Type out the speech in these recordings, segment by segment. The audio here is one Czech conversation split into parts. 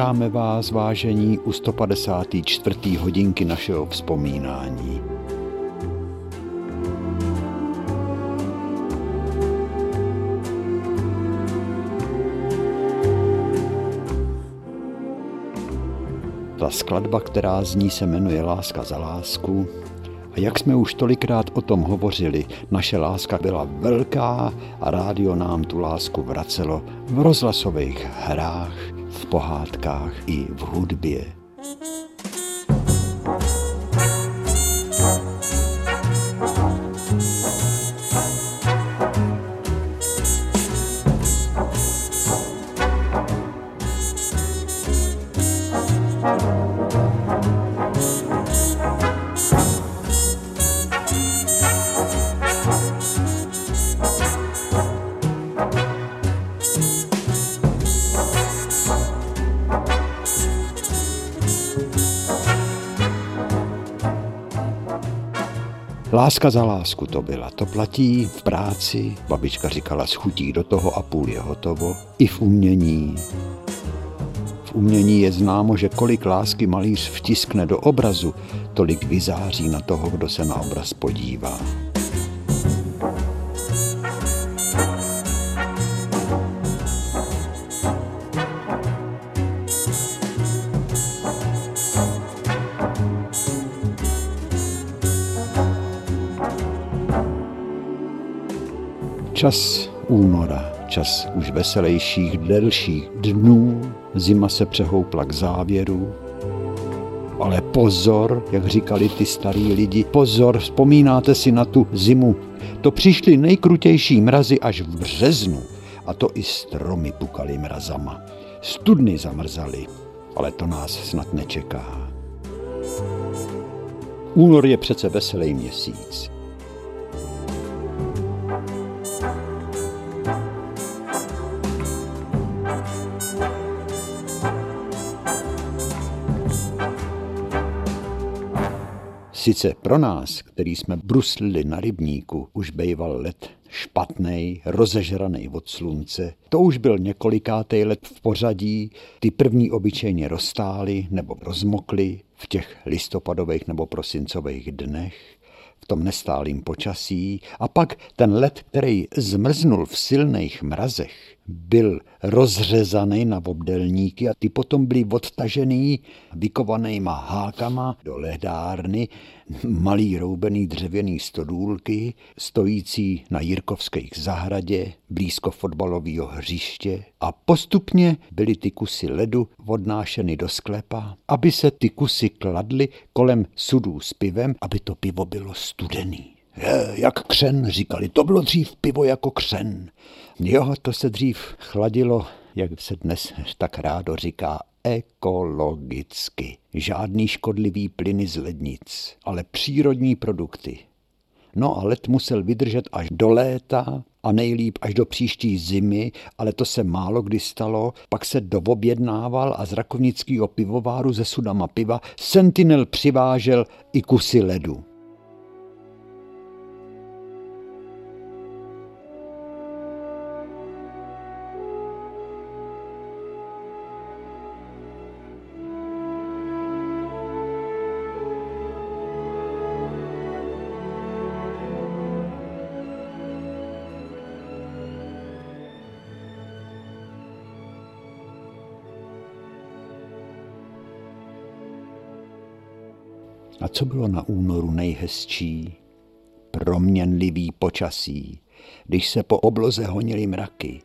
Vítáme vás, vážení, u 154. hodinky našeho vzpomínání. Ta skladba, která zní, se jmenuje Láska za lásku. A jak jsme už tolikrát o tom hovořili, naše láska byla velká a rádio nám tu lásku vracelo v rozhlasových hrách, pohádkách i v hudbě. Láska za lásku to byla. To platí v práci, babička říkala, schutí do toho a půl je hotovo. I v umění. V umění je známo, že kolik lásky malíř vtiskne do obrazu, tolik vyzáří na toho, kdo se na obraz podívá. Čas února, čas už veselějších, delších dnů, zima se přehoupla k závěru. Ale pozor, jak říkali ty starý lidi, pozor, vzpomínáte si na tu zimu. To přišly nejkrutější mrazy až v březnu a to i stromy pukaly mrazama. Studny zamrzaly, ale to nás snad nečeká. Únor je přece veselý měsíc. Sice pro nás, který jsme bruslili na rybníku, už bejval let špatnej, rozežraný od slunce. To už byl několikátý let v pořadí, ty první obyčejně rozstály nebo rozmokly v těch listopadových nebo prosincových dnech v tom nestálým počasí a pak ten led, který zmrznul v silných mrazech, byl rozřezaný na obdelníky a ty potom byly odtažený vykovanýma hákama do ledárny, malý roubený dřevěný stodůlky, stojící na Jirkovských zahradě, blízko fotbalového hřiště a postupně byly ty kusy ledu odnášeny do sklepa, aby se ty kusy kladly kolem sudů s pivem, aby to pivo bylo studený. Je, jak křen, říkali, to bylo dřív pivo jako křen. Jo, to se dřív chladilo, jak se dnes tak rádo říká, ekologicky. Žádný škodlivý plyny z lednic, ale přírodní produkty. No a led musel vydržet až do léta a nejlíp až do příští zimy, ale to se málo kdy stalo. Pak se dovobjednával a z rakovnického pivováru ze sudama piva Sentinel přivážel i kusy ledu. Co bylo na únoru nejhezčí? Proměnlivý počasí, když se po obloze honily mraky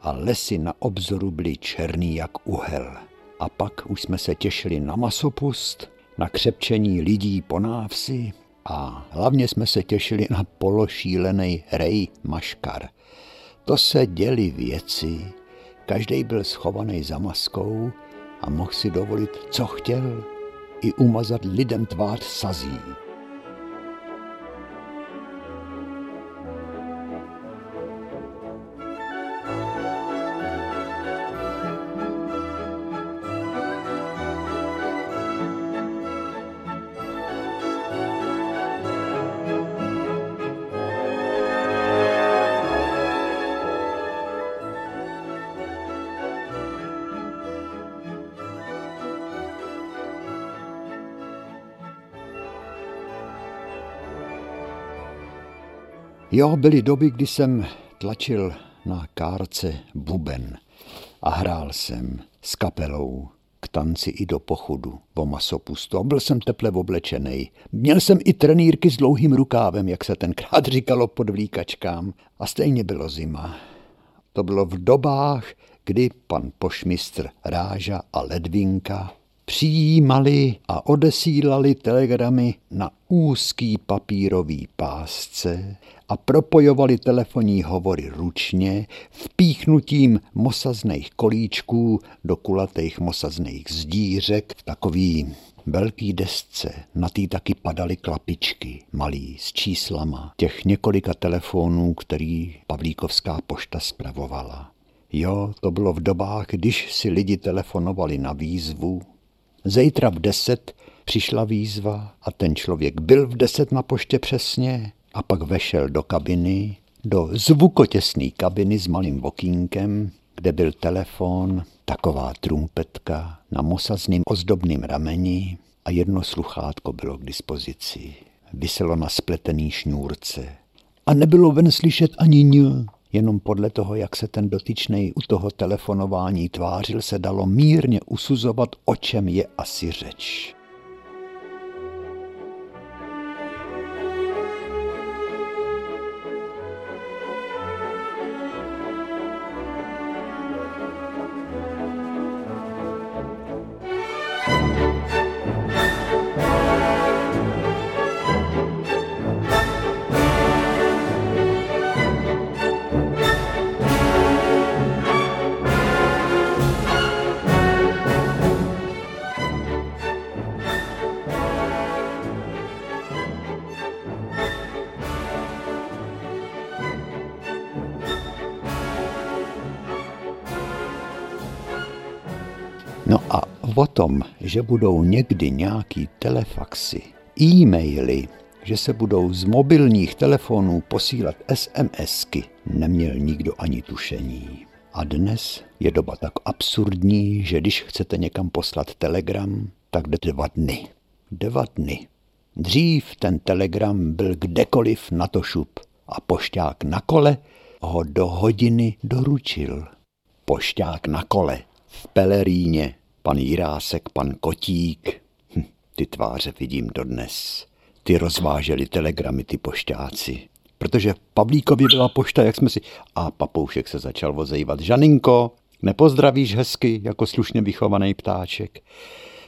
a lesy na obzoru byly černý jak uhel. A pak už jsme se těšili na masopust, na křepčení lidí po návsi a hlavně jsme se těšili na pološílený rej maškar. To se děly věci, každý byl schovaný za maskou a mohl si dovolit, co chtěl, i umazat lidem tvář sazí. Jo, byly doby, kdy jsem tlačil na kárce buben a hrál jsem s kapelou k tanci i do pochodu po masopustu a byl jsem teple oblečený. Měl jsem i trenýrky s dlouhým rukávem, jak se tenkrát říkalo pod vlíkačkám a stejně bylo zima. To bylo v dobách, kdy pan pošmistr Ráža a Ledvinka přijímali a odesílali telegramy na úzký papírový pásce a propojovali telefonní hovory ručně vpíchnutím mosazných kolíčků do kulatých mosazných zdířek v takový velký desce. Na tý taky padaly klapičky, malý, s číslama těch několika telefonů, který Pavlíkovská pošta spravovala. Jo, to bylo v dobách, když si lidi telefonovali na výzvu. Zítra v deset přišla výzva a ten člověk byl v deset na poště přesně a pak vešel do kabiny, do zvukotěsné kabiny s malým okýnkem, kde byl telefon, taková trumpetka na mosazným ozdobným rameni a jedno sluchátko bylo k dispozici. Vyselo na spletený šňůrce. A nebylo ven slyšet ani ň. Jenom podle toho, jak se ten dotyčný u toho telefonování tvářil, se dalo mírně usuzovat, o čem je asi řeč. Tom, že budou někdy nějaký telefaxy, e-maily, že se budou z mobilních telefonů posílat SMSky, neměl nikdo ani tušení. A dnes je doba tak absurdní, že když chcete někam poslat telegram, tak jde dva dny. Dva dny. Dřív ten telegram byl kdekoliv na to šup a pošťák na kole ho do hodiny doručil. Pošťák na kole v Peleríně, pan Jirásek, pan Kotík. Hm, ty tváře vidím dodnes. Ty rozváželi telegramy, ty pošťáci. Protože v Pavlíkovi byla pošta, jak jsme si... A papoušek se začal vozejvat. Žaninko, nepozdravíš hezky, jako slušně vychovaný ptáček.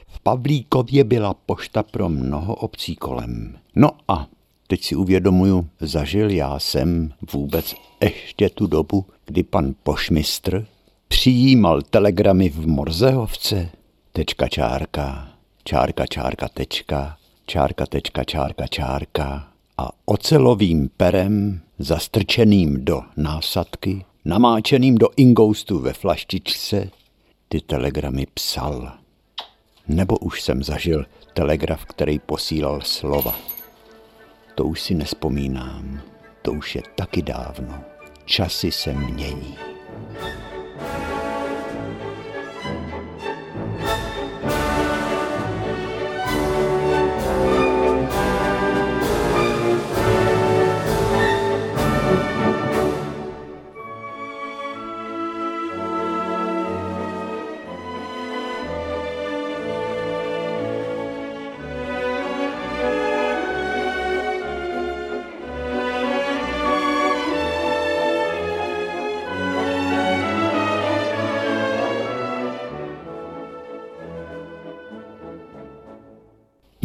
V Pavlíkově byla pošta pro mnoho obcí kolem. No a teď si uvědomuju, zažil já jsem vůbec ještě tu dobu, kdy pan pošmistr přijímal telegramy v Morzehovce. Tečka čárka, čárka čárka tečka, čárka tečka čárka čárka a ocelovým perem zastrčeným do násadky, namáčeným do ingoustu ve flaštičce, ty telegramy psal. Nebo už jsem zažil telegraf, který posílal slova. To už si nespomínám, to už je taky dávno. Časy se mění.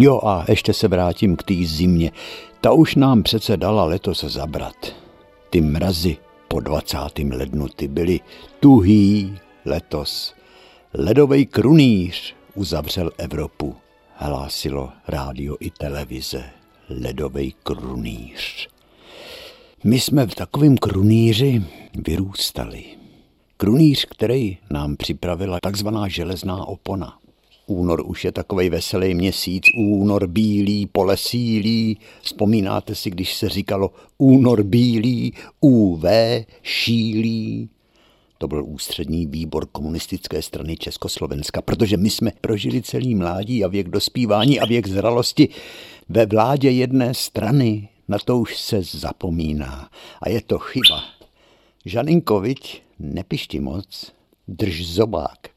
Jo a ještě se vrátím k té zimě. Ta už nám přece dala letos zabrat. Ty mrazy po 20. lednu ty byly tuhý letos. Ledovej krunýř uzavřel Evropu, hlásilo rádio i televize. Ledovej krunýř. My jsme v takovém krunýři vyrůstali. Krunýř, který nám připravila takzvaná železná opona. Únor už je takový veselý měsíc, únor bílý, pole sílí. Vzpomínáte si, když se říkalo únor bílý, UV šílí. To byl ústřední výbor komunistické strany Československa, protože my jsme prožili celý mládí a věk dospívání a věk zralosti ve vládě jedné strany. na to už se zapomíná. A je to chyba. Žaninkovič, nepišti moc, drž zobák,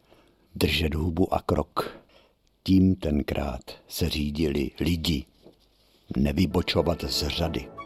držet hubu a krok. Tím tenkrát se řídili lidi, nevybočovat z řady.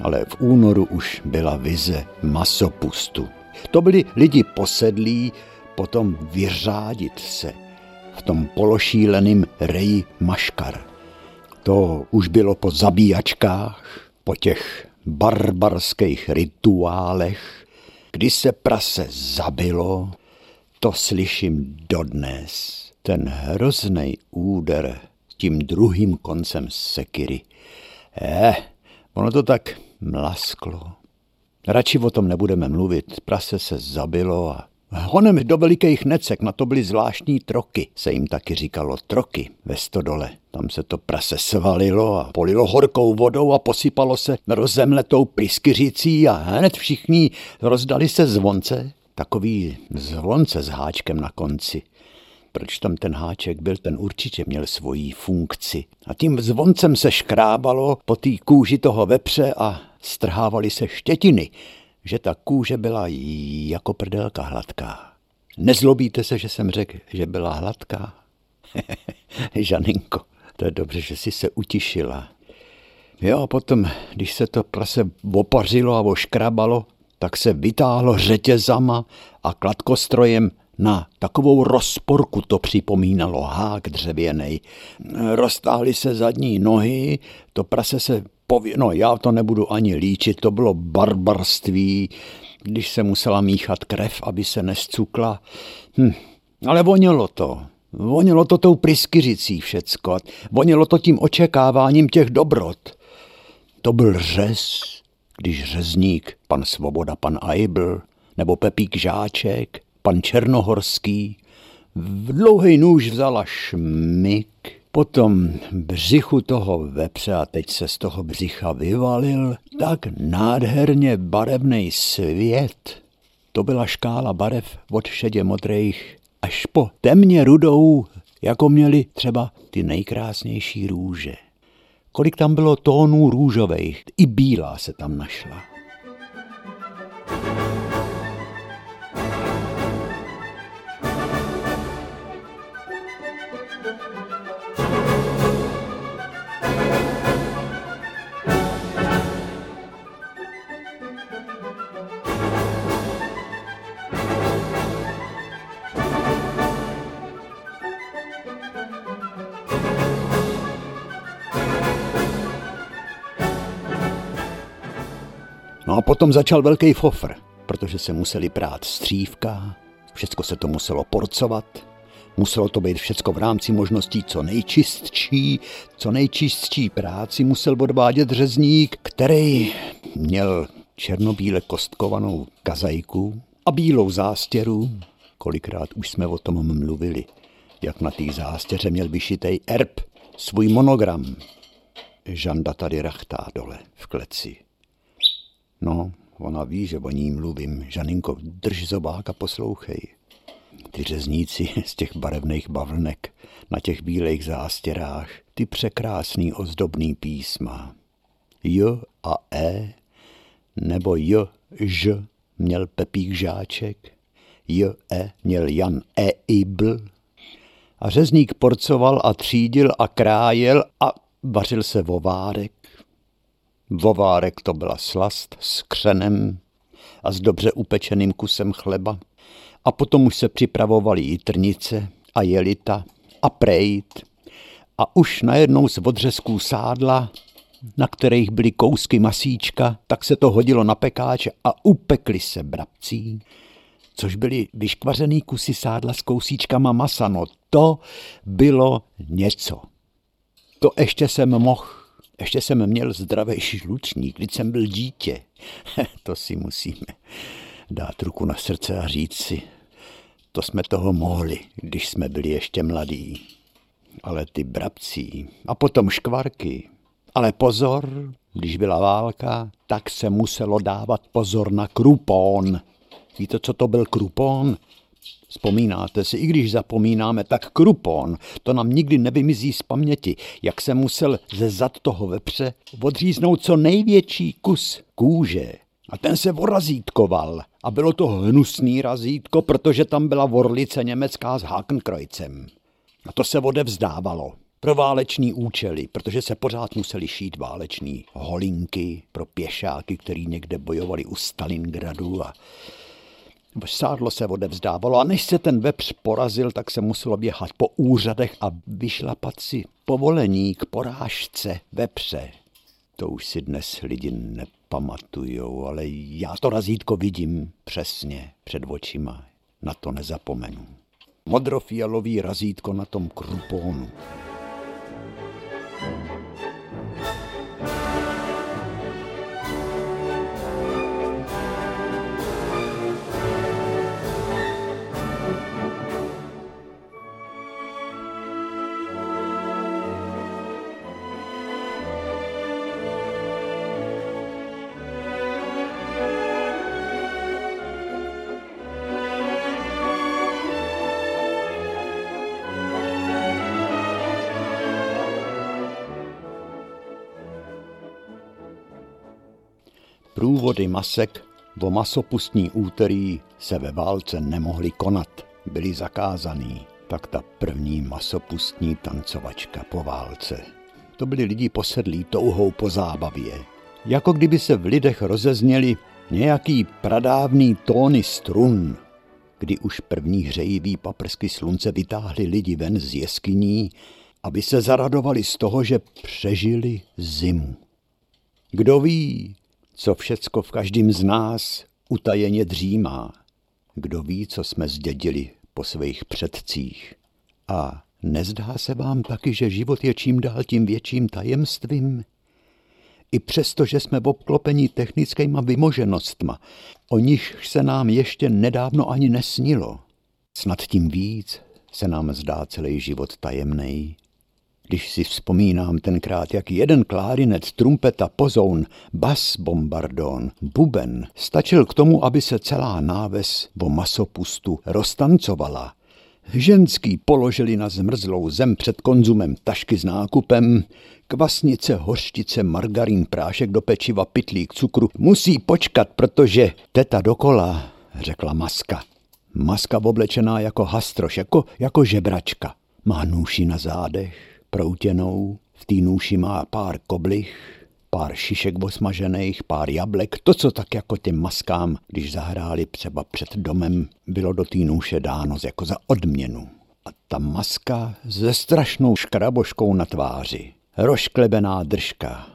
Ale v únoru už byla vize masopustu. To byli lidi posedlí, potom vyřádit se v tom pološíleným reji maškar. To už bylo po zabíjačkách, po těch barbarských rituálech, kdy se prase zabilo, to slyším dodnes. Ten hrozný úder tím druhým koncem sekiry. Eh, ono to tak mlasklo. Radši o tom nebudeme mluvit, prase se zabilo a honem do velikých necek, na to byly zvláštní troky, se jim taky říkalo troky ve stodole. Tam se to prase svalilo a polilo horkou vodou a posypalo se rozemletou pryskyřicí a hned všichni rozdali se zvonce, takový zvonce s háčkem na konci. Proč tam ten háček byl, ten určitě měl svoji funkci. A tím zvoncem se škrábalo po té kůži toho vepře a strhávaly se štětiny, že ta kůže byla jako prdelka hladká. Nezlobíte se, že jsem řekl, že byla hladká? Žaninko, to je dobře, že jsi se utišila. Jo, a potom, když se to prase opařilo a oškrabalo, tak se vytáhlo řetězama a kladkostrojem na takovou rozporku to připomínalo hák dřevěnej. Roztáhly se zadní nohy, to prase se pově... No já to nebudu ani líčit, to bylo barbarství, když se musela míchat krev, aby se nescukla. Hm. Ale vonělo to. Vonělo to tou pryskyřicí všecko. Vonělo to tím očekáváním těch dobrot. To byl řez, když řezník, pan Svoboda, pan Aibl, nebo Pepík Žáček, pan Černohorský, v dlouhý nůž vzala šmik, potom břichu toho vepře a teď se z toho břicha vyvalil tak nádherně barevný svět. To byla škála barev od šedě modrých až po temně rudou, jako měli třeba ty nejkrásnější růže. Kolik tam bylo tónů růžových, i bílá se tam našla. No a potom začal velký fofr, protože se museli prát střívka, všecko se to muselo porcovat, muselo to být všecko v rámci možností co nejčistší, co nejčistší práci musel odvádět řezník, který měl černobíle kostkovanou kazajku a bílou zástěru. Kolikrát už jsme o tom mluvili, jak na té zástěře měl vyšitej erb, svůj monogram. Žanda tady rachtá dole v kleci. No, ona ví, že o ní mluvím. Žaninko, drž zobák a poslouchej. Ty řezníci z těch barevných bavlnek na těch bílých zástěrách, ty překrásný ozdobný písma. J a E, nebo J, Ž měl Pepík Žáček, J, E měl Jan E. Ibl. A řezník porcoval a třídil a krájel a vařil se vovárek Vovárek to byla slast s křenem a s dobře upečeným kusem chleba. A potom už se připravovaly jitrnice a jelita a prejt. A už najednou z odřezků sádla, na kterých byly kousky masíčka, tak se to hodilo na pekáče a upekly se brabcí, což byly vyškvařený kusy sádla s kousíčkama masa. No to bylo něco. To ještě jsem mohl Ještě jsem měl zdravejší žlučník, když jsem byl dítě. to si musíme dát ruku na srdce a říct si, to jsme toho mohli, když jsme byli ještě mladí. Ale ty brabcí a potom škvarky. Ale pozor, když byla válka, tak se muselo dávat pozor na krupón. Víte, co to byl krupón? Vzpomínáte si, i když zapomínáme, tak krupon, to nám nikdy nevymizí z paměti, jak se musel ze zad toho vepře odříznout co největší kus kůže. A ten se vorazítkoval. A bylo to hnusný razítko, protože tam byla vorlice německá s Hakenkreutzem. A to se odevzdávalo pro váleční účely, protože se pořád museli šít váleční holinky pro pěšáky, který někde bojovali u Stalingradu a Sádlo se odevzdávalo a než se ten vepř porazil, tak se muselo běhat po úřadech a vyšlapat si povolení k porážce vepře. To už si dnes lidi nepamatujou, ale já to razítko vidím přesně před očima. Na to nezapomenu. Modrofialový razítko na tom krupónu. Průvody masek o masopustní úterý se ve válce nemohly konat, byly zakázaný. Tak ta první masopustní tancovačka po válce. To byli lidi posedlí touhou po zábavě. Jako kdyby se v lidech rozezněli nějaký pradávný tóny strun, kdy už první hřejivý paprsky slunce vytáhli lidi ven z jeskyní, aby se zaradovali z toho, že přežili zimu. Kdo ví, co všecko v každém z nás utajeně dřímá. Kdo ví, co jsme zdědili po svých předcích. A nezdá se vám taky, že život je čím dál tím větším tajemstvím? I přesto, že jsme obklopení technickýma vymoženostma, o nich se nám ještě nedávno ani nesnilo. Snad tím víc se nám zdá celý život tajemný když si vzpomínám tenkrát, jak jeden klarinet, trumpeta, pozoun, bas, bombardon, buben stačil k tomu, aby se celá náves o masopustu roztancovala. Ženský položili na zmrzlou zem před konzumem tašky s nákupem, kvasnice, hořčice, margarín, prášek do pečiva, pitlík cukru. Musí počkat, protože teta dokola, řekla maska. Maska oblečená jako hastroš, jako, jako žebračka. Má nůši na zádech, proutěnou, v té nůši má pár koblich, pár šišek osmažených, pár jablek, to, co tak jako těm maskám, když zahráli třeba před domem, bylo do té nůše dáno jako za odměnu. A ta maska se strašnou škraboškou na tváři, rošklebená držka,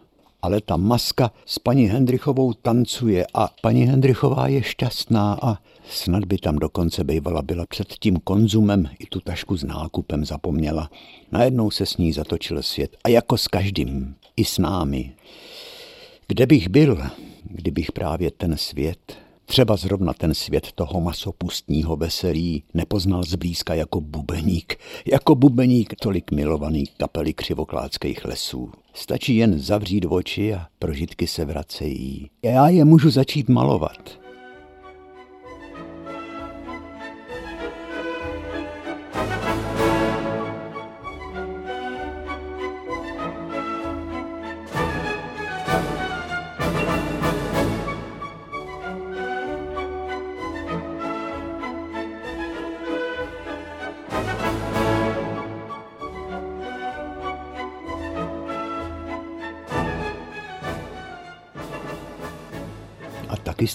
ale ta maska s paní Hendrichovou tancuje a paní Hendrichová je šťastná a snad by tam dokonce bývala byla před tím konzumem i tu tašku s nákupem zapomněla. Najednou se s ní zatočil svět a jako s každým, i s námi. Kde bych byl, kdybych právě ten svět Třeba zrovna ten svět toho masopustního veselí nepoznal zblízka jako bubeník, jako bubeník tolik milovaný kapely křivokládských lesů. Stačí jen zavřít oči a prožitky se vracejí. Já je můžu začít malovat.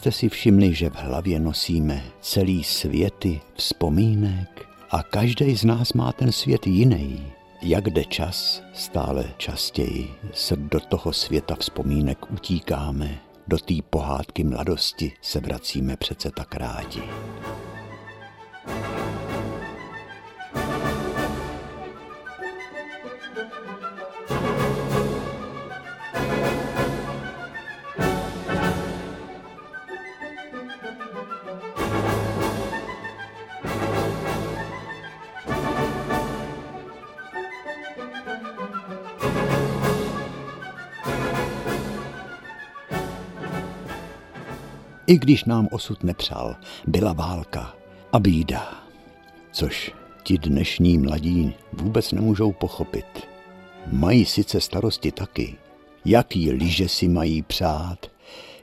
Jste si všimli, že v hlavě nosíme celý světy vzpomínek a každý z nás má ten svět jiný. Jak jde čas, stále častěji se do toho světa vzpomínek utíkáme, do té pohádky mladosti se vracíme přece tak rádi. I když nám osud nepřál. Byla válka a bída, což ti dnešní mladí vůbec nemůžou pochopit. Mají sice starosti taky, jaký lyže si mají přát,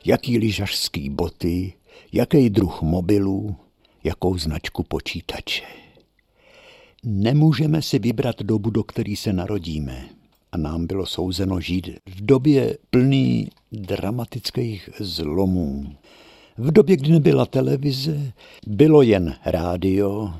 jaký lyžařský boty, jaký druh mobilu, jakou značku počítače. Nemůžeme si vybrat dobu, do které se narodíme. A nám bylo souzeno žít v době plný dramatických zlomů. V době, kdy nebyla televize, bylo jen rádio,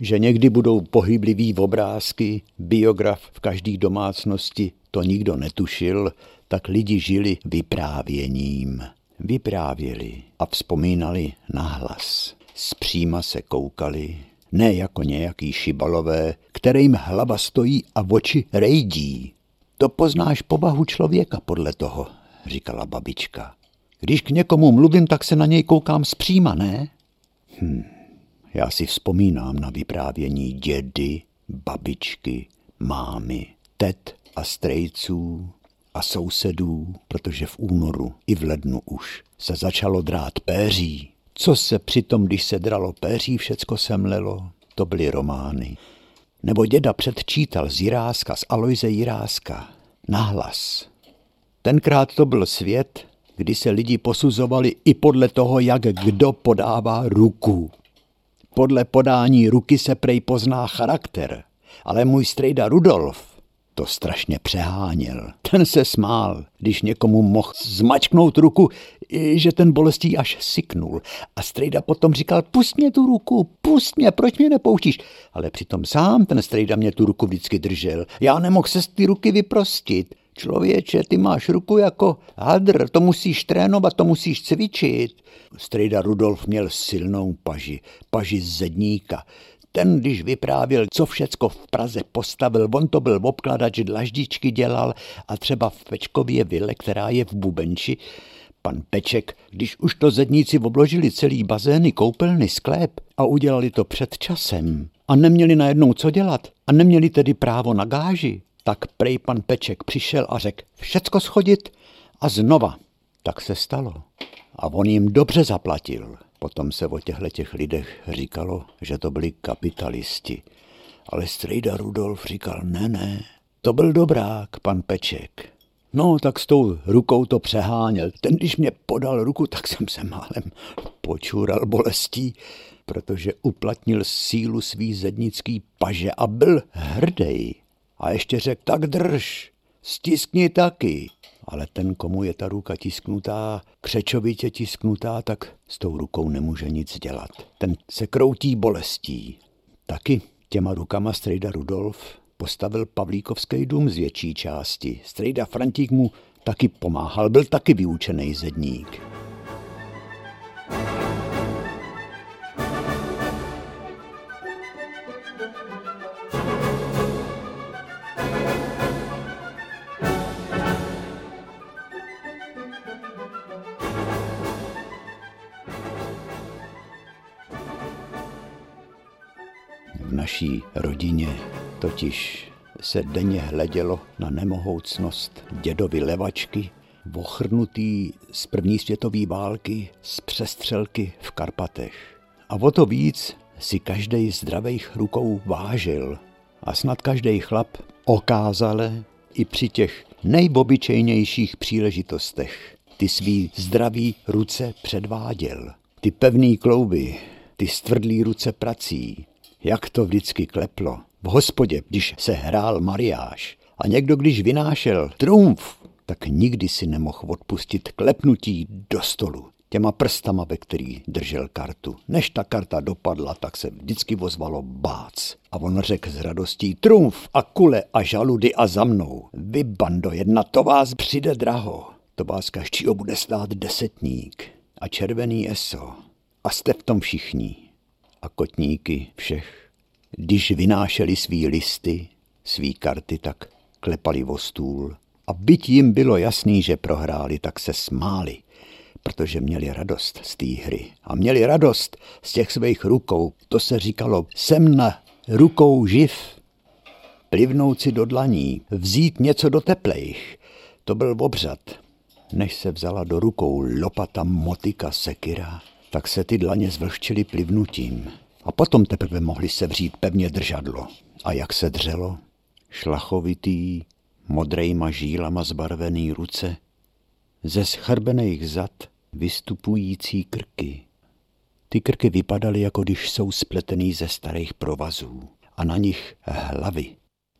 že někdy budou pohyblivý obrázky, biograf v každé domácnosti, to nikdo netušil, tak lidi žili vyprávěním. Vyprávěli a vzpomínali nahlas. Zpříma se koukali, ne jako nějaký šibalové, kterým hlava stojí a oči rejdí. To poznáš povahu člověka podle toho, říkala babička. Když k někomu mluvím, tak se na něj koukám zpříma, ne? Hm, já si vzpomínám na vyprávění dědy, babičky, mámy, tet a strejců a sousedů, protože v únoru i v lednu už se začalo drát péří. Co se přitom, když se dralo péří, všecko semlelo, to byly romány. Nebo děda předčítal z Jiráska, z Alojze Jiráska, nahlas. Tenkrát to byl svět, kdy se lidi posuzovali i podle toho, jak kdo podává ruku. Podle podání ruky se prej pozná charakter, ale můj strejda Rudolf to strašně přeháněl. Ten se smál, když někomu mohl zmačknout ruku, že ten bolestí až syknul. A strejda potom říkal, pust mě tu ruku, pust mě, proč mě nepouštíš? Ale přitom sám ten strejda mě tu ruku vždycky držel. Já nemohl se z ty ruky vyprostit. Člověče, ty máš ruku jako hadr, to musíš trénovat, to musíš cvičit. Strejda Rudolf měl silnou paži, paži zedníka. Ten, když vyprávěl, co všecko v Praze postavil, on to byl obkladač, dlaždičky dělal a třeba v Pečkově vile, která je v Bubenči, pan Peček, když už to zedníci obložili celý bazény, koupelny, sklep a udělali to před časem a neměli najednou co dělat a neměli tedy právo na gáži, tak prej pan Peček přišel a řekl všecko schodit a znova. Tak se stalo. A on jim dobře zaplatil. Potom se o těchto těch lidech říkalo, že to byli kapitalisti. Ale strejda Rudolf říkal, ne, ne, to byl dobrák, pan Peček. No, tak s tou rukou to přeháněl. Ten, když mě podal ruku, tak jsem se málem počůral bolestí, protože uplatnil sílu svý zednický paže a byl hrdej. A ještě řekl, tak drž, stiskni taky. Ale ten, komu je ta ruka tisknutá, křečovitě tisknutá, tak s tou rukou nemůže nic dělat. Ten se kroutí bolestí. Taky těma rukama strejda Rudolf postavil Pavlíkovský dům z větší části. Strejda Frantík mu taky pomáhal, byl taky vyučený zedník. V naší rodině totiž se denně hledělo na nemohoucnost dědovi levačky, ochrnutý z první světové války z přestřelky v Karpatech. A o to víc si každý zdravých rukou vážil. A snad každý chlap okázale i při těch nejbobyčejnějších příležitostech ty svý zdraví ruce předváděl. Ty pevný klouby, ty stvrdlý ruce prací, jak to vždycky kleplo. V hospodě, když se hrál mariáš a někdo, když vynášel trumf, tak nikdy si nemohl odpustit klepnutí do stolu těma prstama, ve který držel kartu. Než ta karta dopadla, tak se vždycky ozvalo bác. A on řekl s radostí, trumf a kule a žaludy a za mnou. Vy, bando jedna, to vás přijde draho. To vás každýho bude stát desetník a červený eso. A jste v tom všichni a kotníky všech. Když vynášeli svý listy, svý karty, tak klepali o stůl. A byť jim bylo jasný, že prohráli, tak se smáli, protože měli radost z té hry. A měli radost z těch svých rukou. To se říkalo, jsem na rukou živ. Plivnout si do dlaní, vzít něco do teplejch. To byl obřad. než se vzala do rukou lopata, motika, sekira, tak se ty dlaně zvlhčily plivnutím. A potom teprve mohli se vřít pevně držadlo. A jak se dřelo? Šlachovitý, modrejma žílama zbarvený ruce, ze schrbených zad vystupující krky. Ty krky vypadaly, jako když jsou spletený ze starých provazů a na nich hlavy.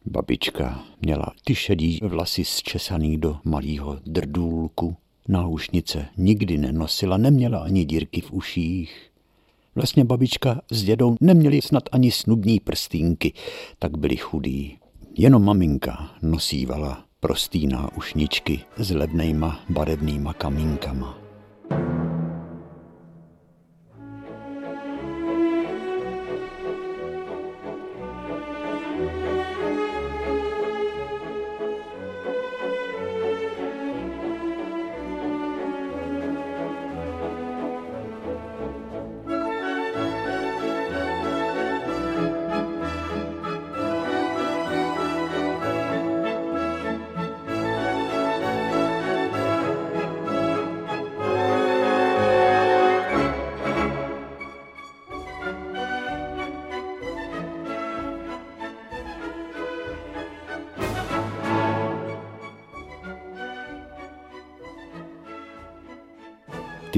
Babička měla ty šedí vlasy zčesaný do malého drdůlku. Náušnice nikdy nenosila, neměla ani dírky v uších. Vlastně babička s dědou neměli snad ani snubní prstínky, tak byli chudí. Jenom maminka nosívala prostý náušničky s levnejma barevnýma kamínkama.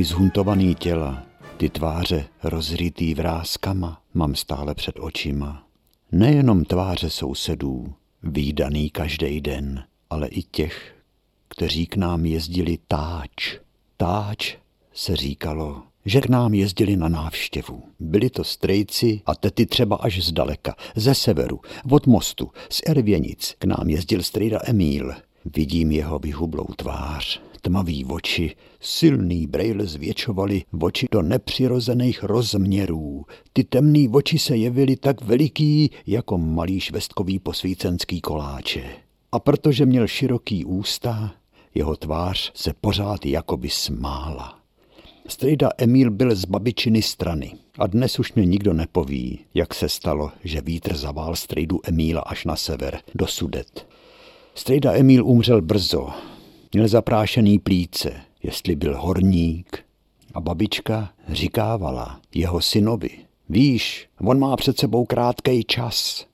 Zhuntovaný těla, ty tváře rozrytý vrázkama mám stále před očima. Nejenom tváře sousedů, výdaný každý den, ale i těch, kteří k nám jezdili táč. Táč se říkalo, že k nám jezdili na návštěvu. Byli to strejci a tety třeba až zdaleka, ze severu, od mostu, z Ervěnic. K nám jezdil strejda Emíl. Vidím jeho vyhublou tvář, tmavý oči, silný brejle zvětšovaly oči do nepřirozených rozměrů. Ty temný oči se jevily tak veliký, jako malý švestkový posvícenský koláče. A protože měl široký ústa, jeho tvář se pořád jakoby smála. Strejda Emil byl z babičiny strany a dnes už mě nikdo nepoví, jak se stalo, že vítr zavál strejdu Emíla až na sever, do Sudet. Strejda Emil umřel brzo, Měl zaprášený plíce, jestli byl horník. A babička říkávala jeho synovi, víš, on má před sebou krátký čas.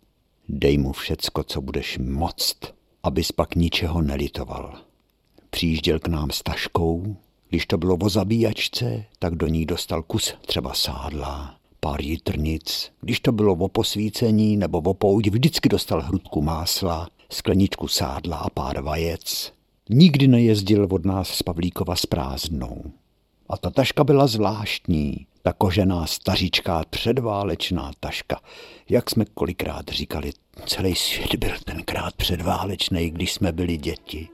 Dej mu všecko, co budeš moct, abys pak ničeho nelitoval. Přijížděl k nám s taškou, když to bylo o zabíjačce, tak do ní dostal kus třeba sádla, pár jitrnic. Když to bylo o posvícení nebo o pouť, vždycky dostal hrudku másla, skleničku sádla a pár vajec. Nikdy nejezdil od nás z Pavlíkova s prázdnou. A ta taška byla zvláštní, ta kožená staříčká předválečná taška. Jak jsme kolikrát říkali, celý svět byl tenkrát předválečný, když jsme byli děti.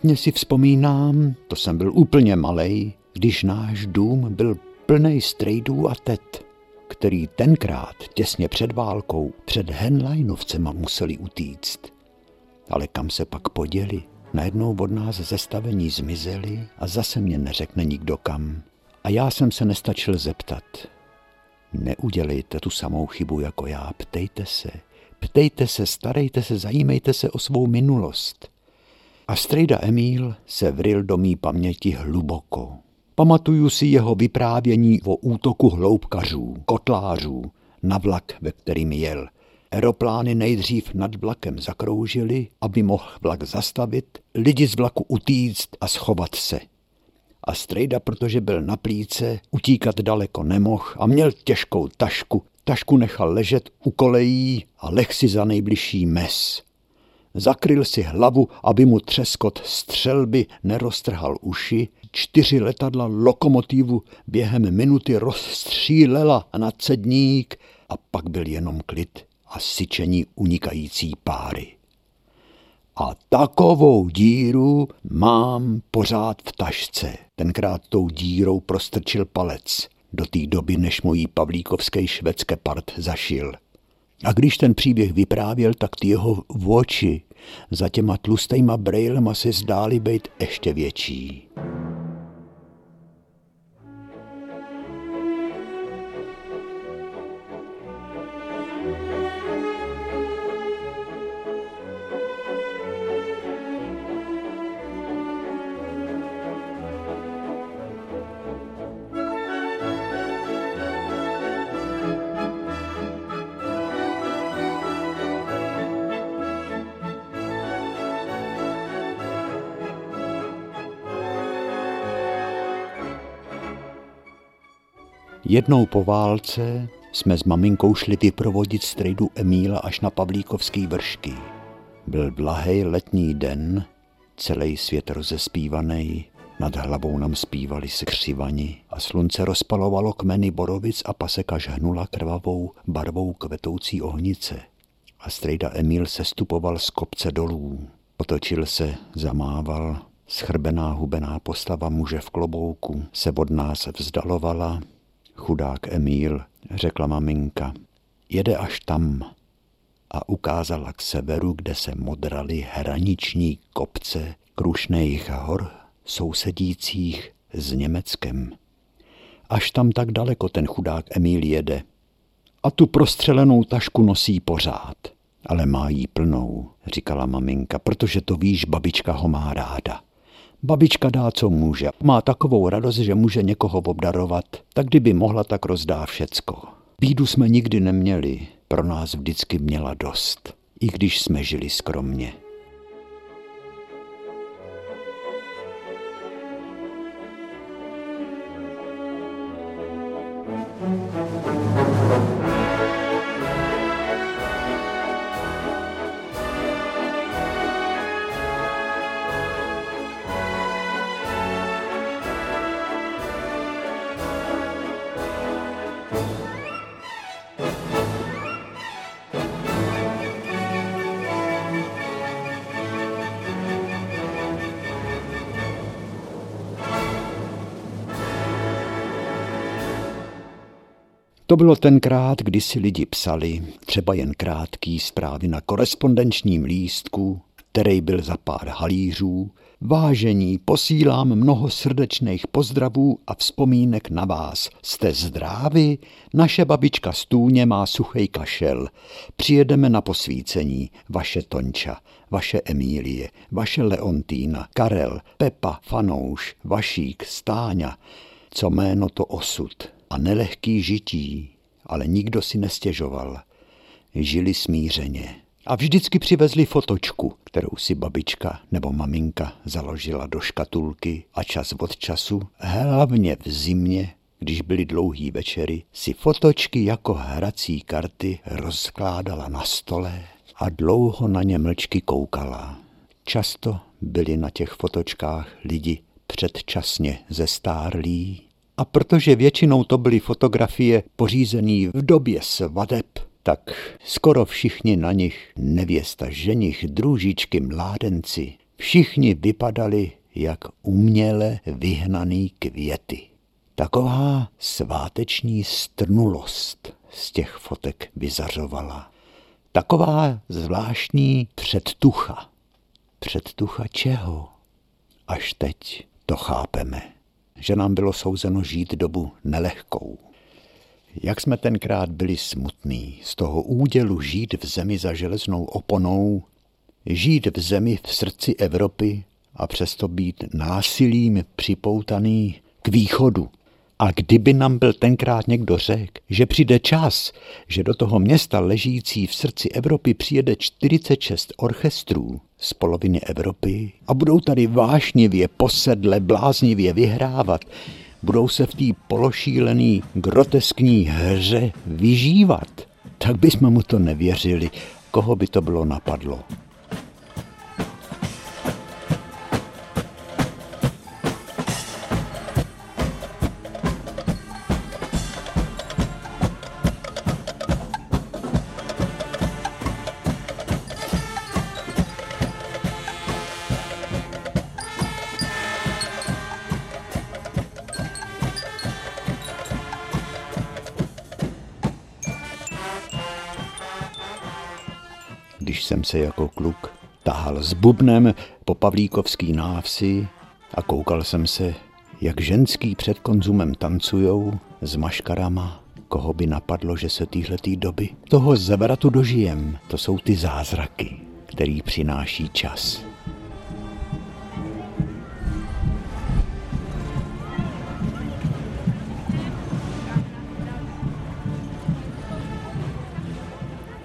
Matně si vzpomínám, to jsem byl úplně malej, když náš dům byl plný strejdů a tet, který tenkrát těsně před válkou před Henleinovcema museli utíct. Ale kam se pak poděli? Najednou od nás zestavení zmizeli a zase mě neřekne nikdo kam. A já jsem se nestačil zeptat. Neudělejte tu samou chybu jako já, ptejte se. Ptejte se, starejte se, zajímejte se o svou minulost. A strejda Emíl se vril do mý paměti hluboko. Pamatuju si jeho vyprávění o útoku hloubkařů, kotlářů, na vlak, ve kterým jel. Aeroplány nejdřív nad vlakem zakroužily, aby mohl vlak zastavit, lidi z vlaku utíct a schovat se. A strejda, protože byl na plíce, utíkat daleko nemohl a měl těžkou tašku. Tašku nechal ležet u kolejí a leh si za nejbližší mes. Zakryl si hlavu, aby mu třeskot střelby neroztrhal uši. Čtyři letadla lokomotivu během minuty rozstřílela na cedník a pak byl jenom klid a syčení unikající páry. A takovou díru mám pořád v tašce. Tenkrát tou dírou prostrčil palec do té doby, než mojí pavlíkovské švédské part zašil. A když ten příběh vyprávěl, tak ty jeho oči za těma tlustejma brejlema se zdály být ještě větší. Jednou po válce jsme s maminkou šli vyprovodit strejdu Emíla až na Pavlíkovský vršky. Byl blahej letní den, celý svět rozespívaný, nad hlavou nám zpívali se křivani a slunce rozpalovalo kmeny borovic a paseka žhnula krvavou barvou kvetoucí ohnice. A strejda Emil se stupoval z kopce dolů. Potočil se, zamával, schrbená hubená postava muže v klobouku se od nás vzdalovala Chudák Emíl, řekla maminka, jede až tam a ukázala k severu, kde se modraly hraniční kopce krušných hor sousedících s Německem. Až tam tak daleko ten chudák Emíl jede. A tu prostřelenou tašku nosí pořád. Ale má jí plnou, říkala maminka, protože to víš, babička ho má ráda. Babička dá, co může. Má takovou radost, že může někoho obdarovat, tak kdyby mohla, tak rozdá všecko. Bídu jsme nikdy neměli, pro nás vždycky měla dost, i když jsme žili skromně. To bylo tenkrát, kdy si lidi psali, třeba jen krátký zprávy na korespondenčním lístku, který byl za pár halířů. Vážení, posílám mnoho srdečných pozdravů a vzpomínek na vás. Jste zdraví? Naše babička Stůně má suchej kašel. Přijedeme na posvícení. Vaše Tonča, vaše Emílie, vaše Leontýna, Karel, Pepa, Fanouš, Vašík, Stáňa. Co jméno to osud a nelehký žití, ale nikdo si nestěžoval. Žili smířeně. A vždycky přivezli fotočku, kterou si babička nebo maminka založila do škatulky a čas od času, hlavně v zimě, když byly dlouhý večery, si fotočky jako hrací karty rozkládala na stole a dlouho na ně mlčky koukala. Často byli na těch fotočkách lidi předčasně zestárlí a protože většinou to byly fotografie pořízené v době svadeb, tak skoro všichni na nich, nevěsta, ženich, družičky, mládenci, všichni vypadali jak uměle vyhnaný květy. Taková sváteční strnulost z těch fotek vyzařovala. Taková zvláštní předtucha. Předtucha čeho? Až teď to chápeme že nám bylo souzeno žít dobu nelehkou. Jak jsme tenkrát byli smutní z toho údělu žít v zemi za železnou oponou, žít v zemi v srdci Evropy a přesto být násilím připoutaný k východu, a kdyby nám byl tenkrát někdo řekl, že přijde čas, že do toho města ležící v srdci Evropy přijede 46 orchestrů z poloviny Evropy a budou tady vášnivě, posedle, bláznivě vyhrávat, budou se v té pološílený, groteskní hře vyžívat, tak bychom mu to nevěřili, koho by to bylo napadlo. Jsem se jako kluk tahal s bubnem po Pavlíkovský návsi a koukal jsem se, jak ženský před konzumem tancujou s maškarama. Koho by napadlo, že se týhletý doby toho zevratu dožijem. To jsou ty zázraky, který přináší čas.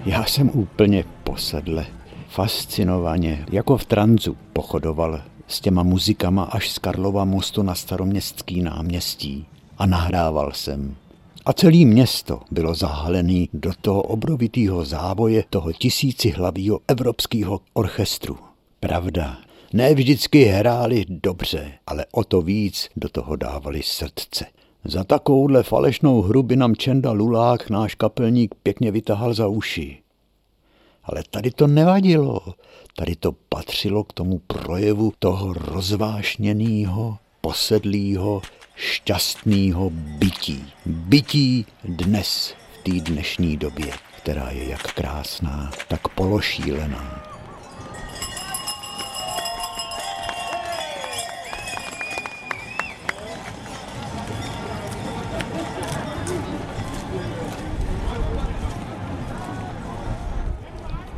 Já jsem úplně posedle, fascinovaně, jako v tranzu pochodoval s těma muzikama až z Karlova mostu na staroměstský náměstí a nahrával jsem. A celé město bylo zahalené do toho obrovitého závoje toho tisícihlavého evropského orchestru. Pravda, ne vždycky hráli dobře, ale o to víc do toho dávali srdce. Za takovouhle falešnou hru by nám Čenda Lulák, náš kapelník, pěkně vytahal za uši. Ale tady to nevadilo. Tady to patřilo k tomu projevu toho rozvášněného, posedlého, šťastného bytí. Bytí dnes, v té dnešní době, která je jak krásná, tak pološílená.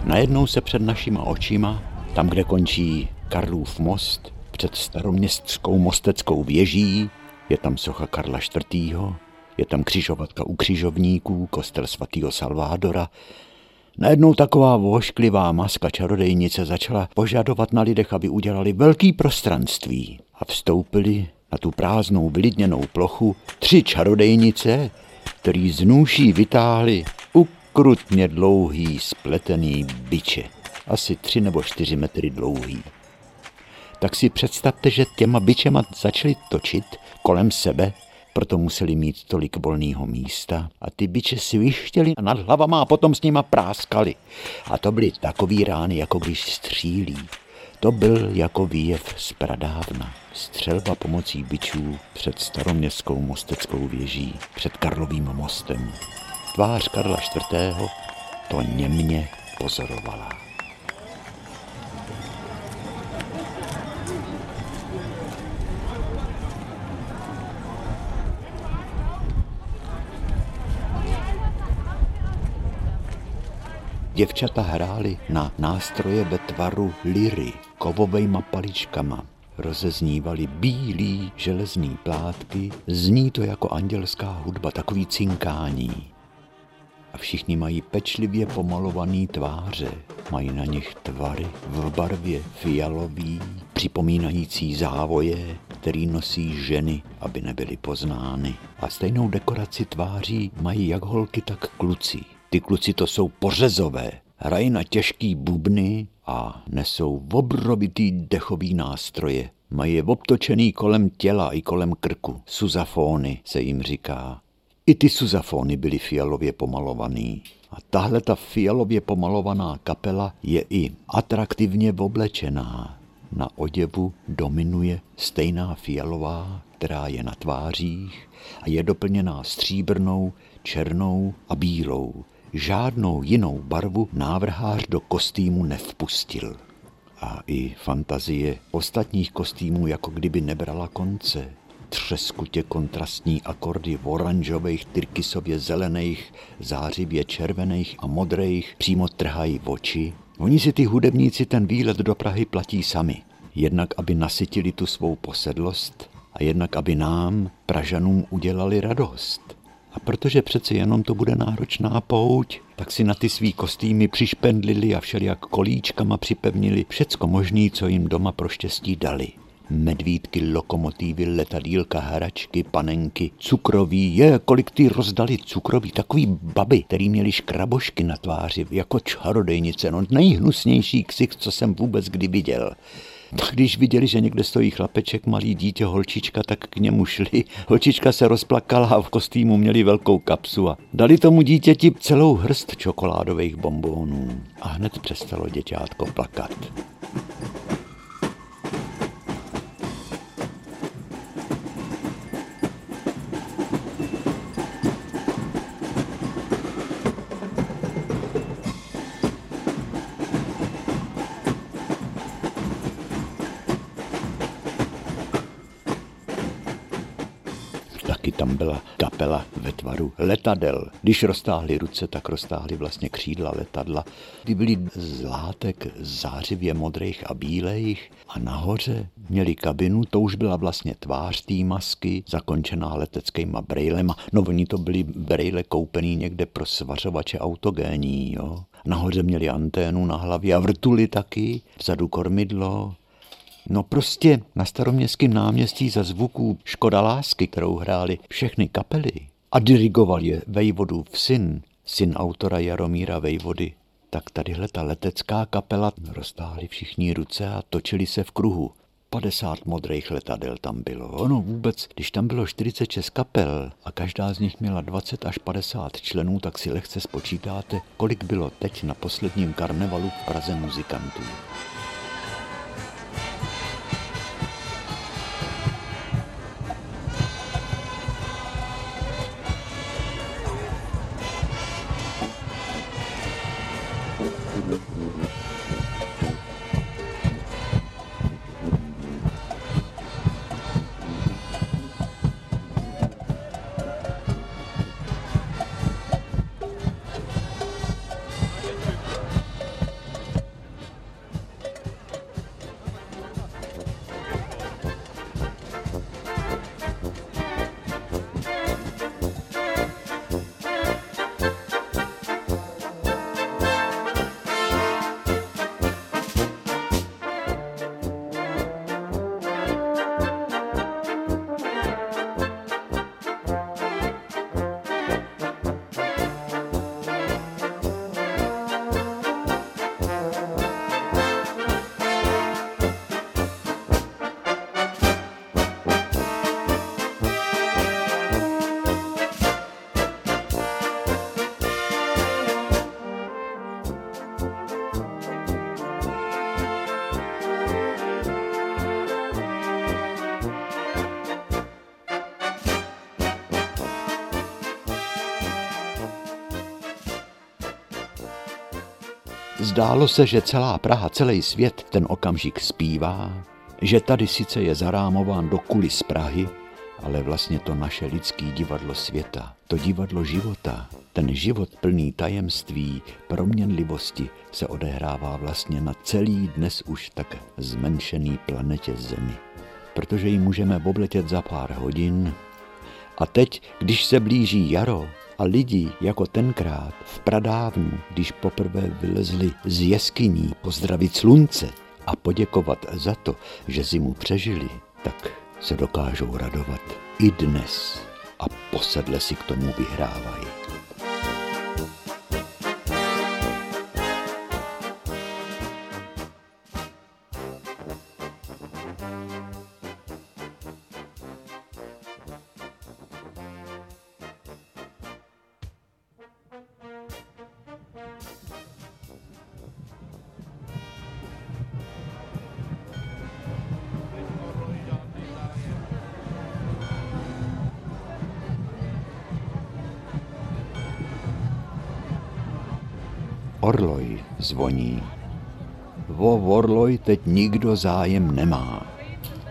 Najednou se před našima očima, tam, kde končí Karlův most, před staroměstskou mosteckou věží, je tam socha Karla IV., je tam křižovatka u křižovníků, kostel svatého Salvádora. Najednou taková vošklivá maska čarodejnice začala požadovat na lidech, aby udělali velký prostranství a vstoupili na tu prázdnou vylidněnou plochu tři čarodejnice, který z nůší vytáhli ukrutně dlouhý spletený byče, asi tři nebo čtyři metry dlouhý. Tak si představte, že těma byčema začali točit kolem sebe, proto museli mít tolik volného místa a ty byče svištěli nad hlavama a potom s nima práskali. A to byly takový rány, jako když střílí. To byl jako výjev z pradávna. Střelba pomocí byčů před staroměstskou mosteckou věží, před Karlovým mostem. Tvář Karla IV. to němě pozorovala. Děvčata hrály na nástroje ve tvaru liry, kovovejma paličkama. Rozeznívaly bílý železný plátky, zní to jako andělská hudba, takový cinkání a všichni mají pečlivě pomalovaný tváře. Mají na nich tvary v barvě fialový, připomínající závoje, který nosí ženy, aby nebyly poznány. A stejnou dekoraci tváří mají jak holky, tak kluci. Ty kluci to jsou pořezové, hrají na těžký bubny a nesou obrovitý dechový nástroje. Mají je obtočený kolem těla i kolem krku. Suzafóny se jim říká. I ty suzafony byly fialově pomalovaný. A tahle ta fialově pomalovaná kapela je i atraktivně oblečená. Na oděvu dominuje stejná fialová, která je na tvářích a je doplněná stříbrnou, černou a bílou. Žádnou jinou barvu návrhář do kostýmu nevpustil. A i fantazie ostatních kostýmů jako kdyby nebrala konce třeskutě kontrastní akordy v oranžových, tyrkysově zelených, zářivě červených a modrých přímo trhají oči. Oni si ty hudebníci ten výlet do Prahy platí sami. Jednak, aby nasytili tu svou posedlost a jednak, aby nám, Pražanům, udělali radost. A protože přece jenom to bude náročná pouť, tak si na ty svý kostýmy přišpendlili a všelijak kolíčkama připevnili všecko možný, co jim doma pro štěstí dali medvídky, lokomotivy, letadílka, hračky, panenky, cukroví, je, kolik ty rozdali cukroví, takový baby, který měli škrabošky na tváři, jako čarodejnice, no nejhnusnější ksich, co jsem vůbec kdy viděl. Tak když viděli, že někde stojí chlapeček, malý dítě, holčička, tak k němu šli. Holčička se rozplakala a v kostýmu měli velkou kapsu a dali tomu dítěti celou hrst čokoládových bombónů. A hned přestalo děťátko plakat. Tvaru letadel. Když roztáhli ruce, tak roztáhli vlastně křídla letadla. Ty byly z látek zářivě modrých a bílejch a nahoře měli kabinu, to už byla vlastně tvář té masky, zakončená leteckýma brejlema. No oni to byly brejle koupený někde pro svařovače autogéní, jo. Nahoře měli anténu na hlavě a vrtuli taky, vzadu kormidlo, No prostě na staroměstském náměstí za zvuků Škoda lásky, kterou hráli všechny kapely a dirigoval je Vejvodův syn, syn autora Jaromíra Vejvody, tak tadyhle ta letecká kapela roztáhli všichni ruce a točili se v kruhu. 50 modrých letadel tam bylo. Ono vůbec, když tam bylo 46 kapel a každá z nich měla 20 až 50 členů, tak si lehce spočítáte, kolik bylo teď na posledním karnevalu v Praze muzikantů. Zdálo se, že celá Praha, celý svět ten okamžik zpívá, že tady sice je zarámován do kulis Prahy, ale vlastně to naše lidský divadlo světa, to divadlo života, ten život plný tajemství, proměnlivosti se odehrává vlastně na celý dnes už tak zmenšený planetě Zemi. Protože ji můžeme obletět za pár hodin. A teď, když se blíží jaro, a lidi jako tenkrát v pradávnu, když poprvé vylezli z jeskyní pozdravit slunce a poděkovat za to, že zimu přežili, tak se dokážou radovat i dnes a posedle si k tomu vyhrávají. Teď nikdo zájem nemá,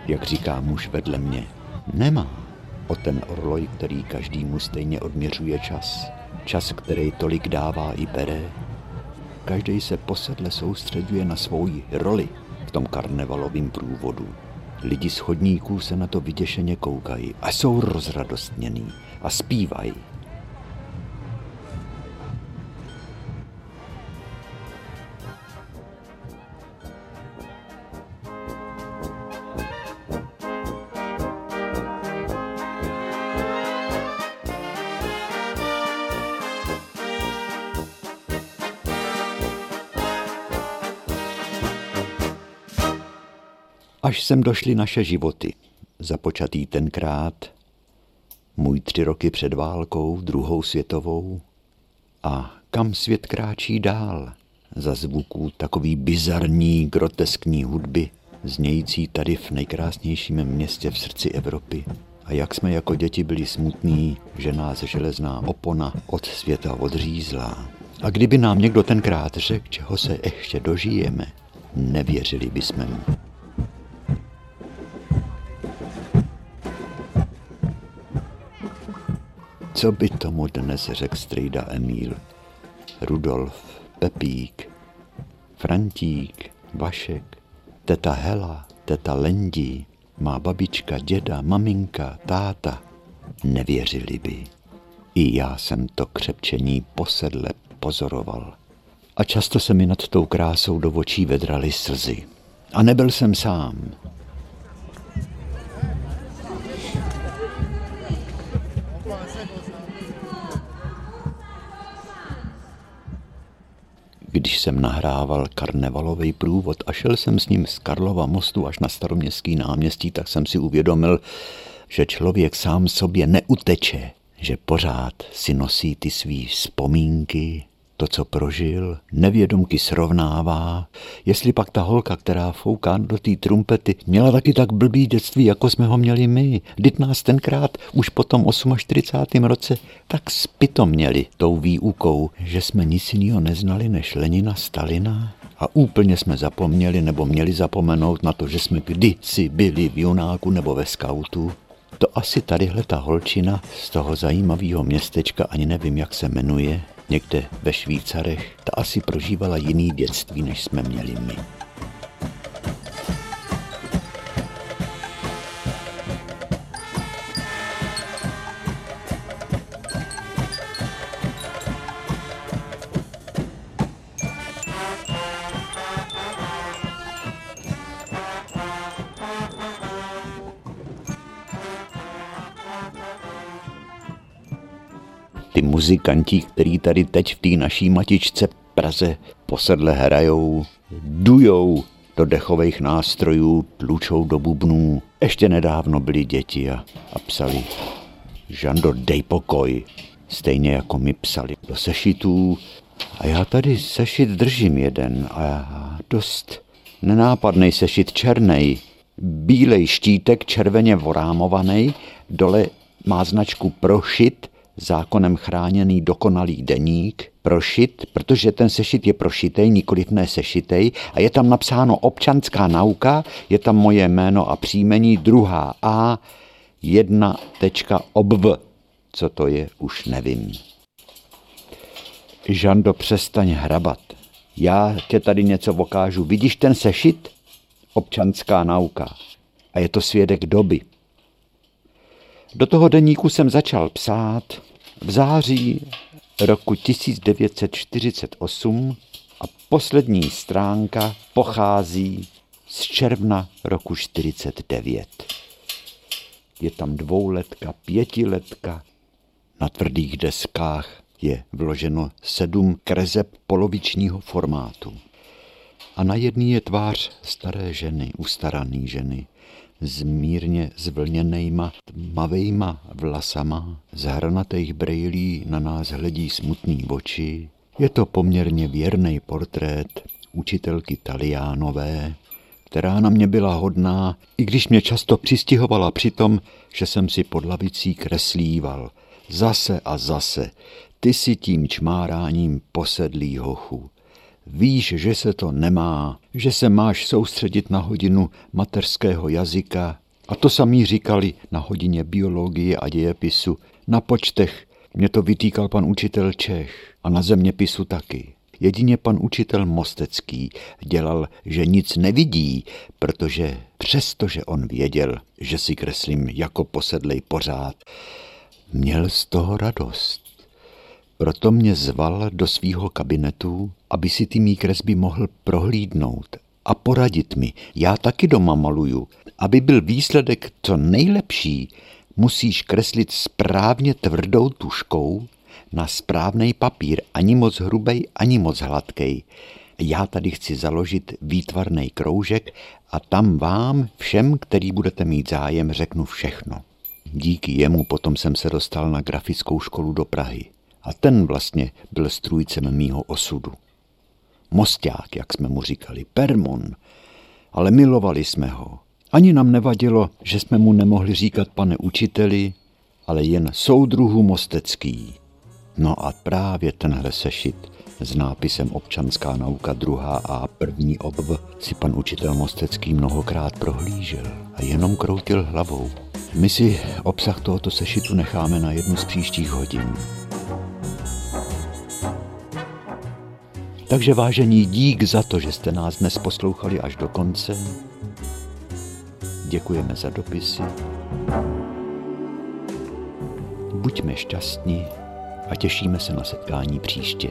jak říká muž vedle mě. Nemá. O ten orloj, který každýmu stejně odměřuje čas. Čas, který tolik dává i bere. Každý se posedle soustředuje na svou roli v tom karnevalovém průvodu. Lidi z chodníků se na to vyděšeně koukají a jsou rozradostnění a zpívají. Až sem došly naše životy, započatý tenkrát, můj tři roky před válkou, druhou světovou, a kam svět kráčí dál, za zvuků takový bizarní, groteskní hudby, znějící tady v nejkrásnějším městě v srdci Evropy. A jak jsme jako děti byli smutní, že nás železná opona od světa odřízla. A kdyby nám někdo tenkrát řekl, čeho se ještě dožijeme, nevěřili bychom mu. Co by tomu dnes řekl strejda Emíl? Rudolf, Pepík, Frantík, Vašek, teta Hela, teta Lendí, má babička, děda, maminka, táta. Nevěřili by. I já jsem to křepčení posedle pozoroval. A často se mi nad tou krásou do očí vedraly slzy. A nebyl jsem sám. Když jsem nahrával karnevalový průvod a šel jsem s ním z Karlova mostu až na staroměstský náměstí, tak jsem si uvědomil, že člověk sám sobě neuteče, že pořád si nosí ty svý vzpomínky, to, co prožil, nevědomky srovnává, jestli pak ta holka, která fouká do té trumpety, měla taky tak blbý dětství, jako jsme ho měli my. Vždyť nás tenkrát už po tom 48. roce tak spito měli tou výukou, že jsme nic jiného neznali než Lenina Stalina a úplně jsme zapomněli nebo měli zapomenout na to, že jsme kdysi byli v Junáku nebo ve skautu. To asi tadyhle ta holčina z toho zajímavého městečka, ani nevím, jak se jmenuje, někde ve Švýcarech, ta asi prožívala jiný dětství, než jsme měli my. Muzikanti, který tady teď v té naší matičce Praze posedle hrajou, dujou do dechových nástrojů, tlučou do bubnů. Ještě nedávno byli děti a, a psali Žando, dej pokoj, stejně jako mi psali do sešitů. A já tady sešit držím jeden a já dost nenápadný sešit černej, bílej štítek červeně vorámovaný, dole má značku prošit zákonem chráněný dokonalý deník, prošit, protože ten sešit je prošitej, nikoliv ne sešitej a je tam napsáno občanská nauka, je tam moje jméno a příjmení, druhá A, jedna tečka obv. Co to je, už nevím. Žando, přestaň hrabat. Já tě tady něco vokážu. Vidíš ten sešit? Občanská nauka. A je to svědek doby. Do toho deníku jsem začal psát v září roku 1948 a poslední stránka pochází z června roku 49. Je tam dvouletka, pětiletka, na tvrdých deskách je vloženo sedm krezeb polovičního formátu. A na jedný je tvář staré ženy, ustaraný ženy, s mírně zvlněnejma tmavejma vlasama, z hranatých brejlí na nás hledí smutný oči. Je to poměrně věrný portrét učitelky Taliánové, která na mě byla hodná, i když mě často přistihovala při tom, že jsem si pod lavicí kreslíval. Zase a zase, ty si tím čmáráním posedlý hochu. Víš, že se to nemá, že se máš soustředit na hodinu mateřského jazyka. A to samý říkali na hodině biologie a dějepisu. Na počtech mě to vytýkal pan učitel Čech a na zeměpisu taky. Jedině pan učitel Mostecký dělal, že nic nevidí, protože přestože on věděl, že si kreslím jako posedlej pořád, měl z toho radost. Proto mě zval do svýho kabinetu, aby si ty mý kresby mohl prohlídnout a poradit mi. Já taky doma maluju. Aby byl výsledek co nejlepší, musíš kreslit správně tvrdou tuškou na správný papír, ani moc hrubej, ani moc hladkej. Já tady chci založit výtvarný kroužek a tam vám, všem, který budete mít zájem, řeknu všechno. Díky jemu potom jsem se dostal na grafickou školu do Prahy. A ten vlastně byl strůjcem mýho osudu. Mosták, jak jsme mu říkali, Permon, ale milovali jsme ho. Ani nám nevadilo, že jsme mu nemohli říkat pane učiteli, ale jen soudruhu Mostecký. No a právě tenhle sešit s nápisem Občanská nauka druhá a první obv si pan učitel Mostecký mnohokrát prohlížel a jenom kroutil hlavou. My si obsah tohoto sešitu necháme na jednu z příštích hodin. Takže vážení, dík za to, že jste nás dnes poslouchali až do konce. Děkujeme za dopisy. Buďme šťastní a těšíme se na setkání příště.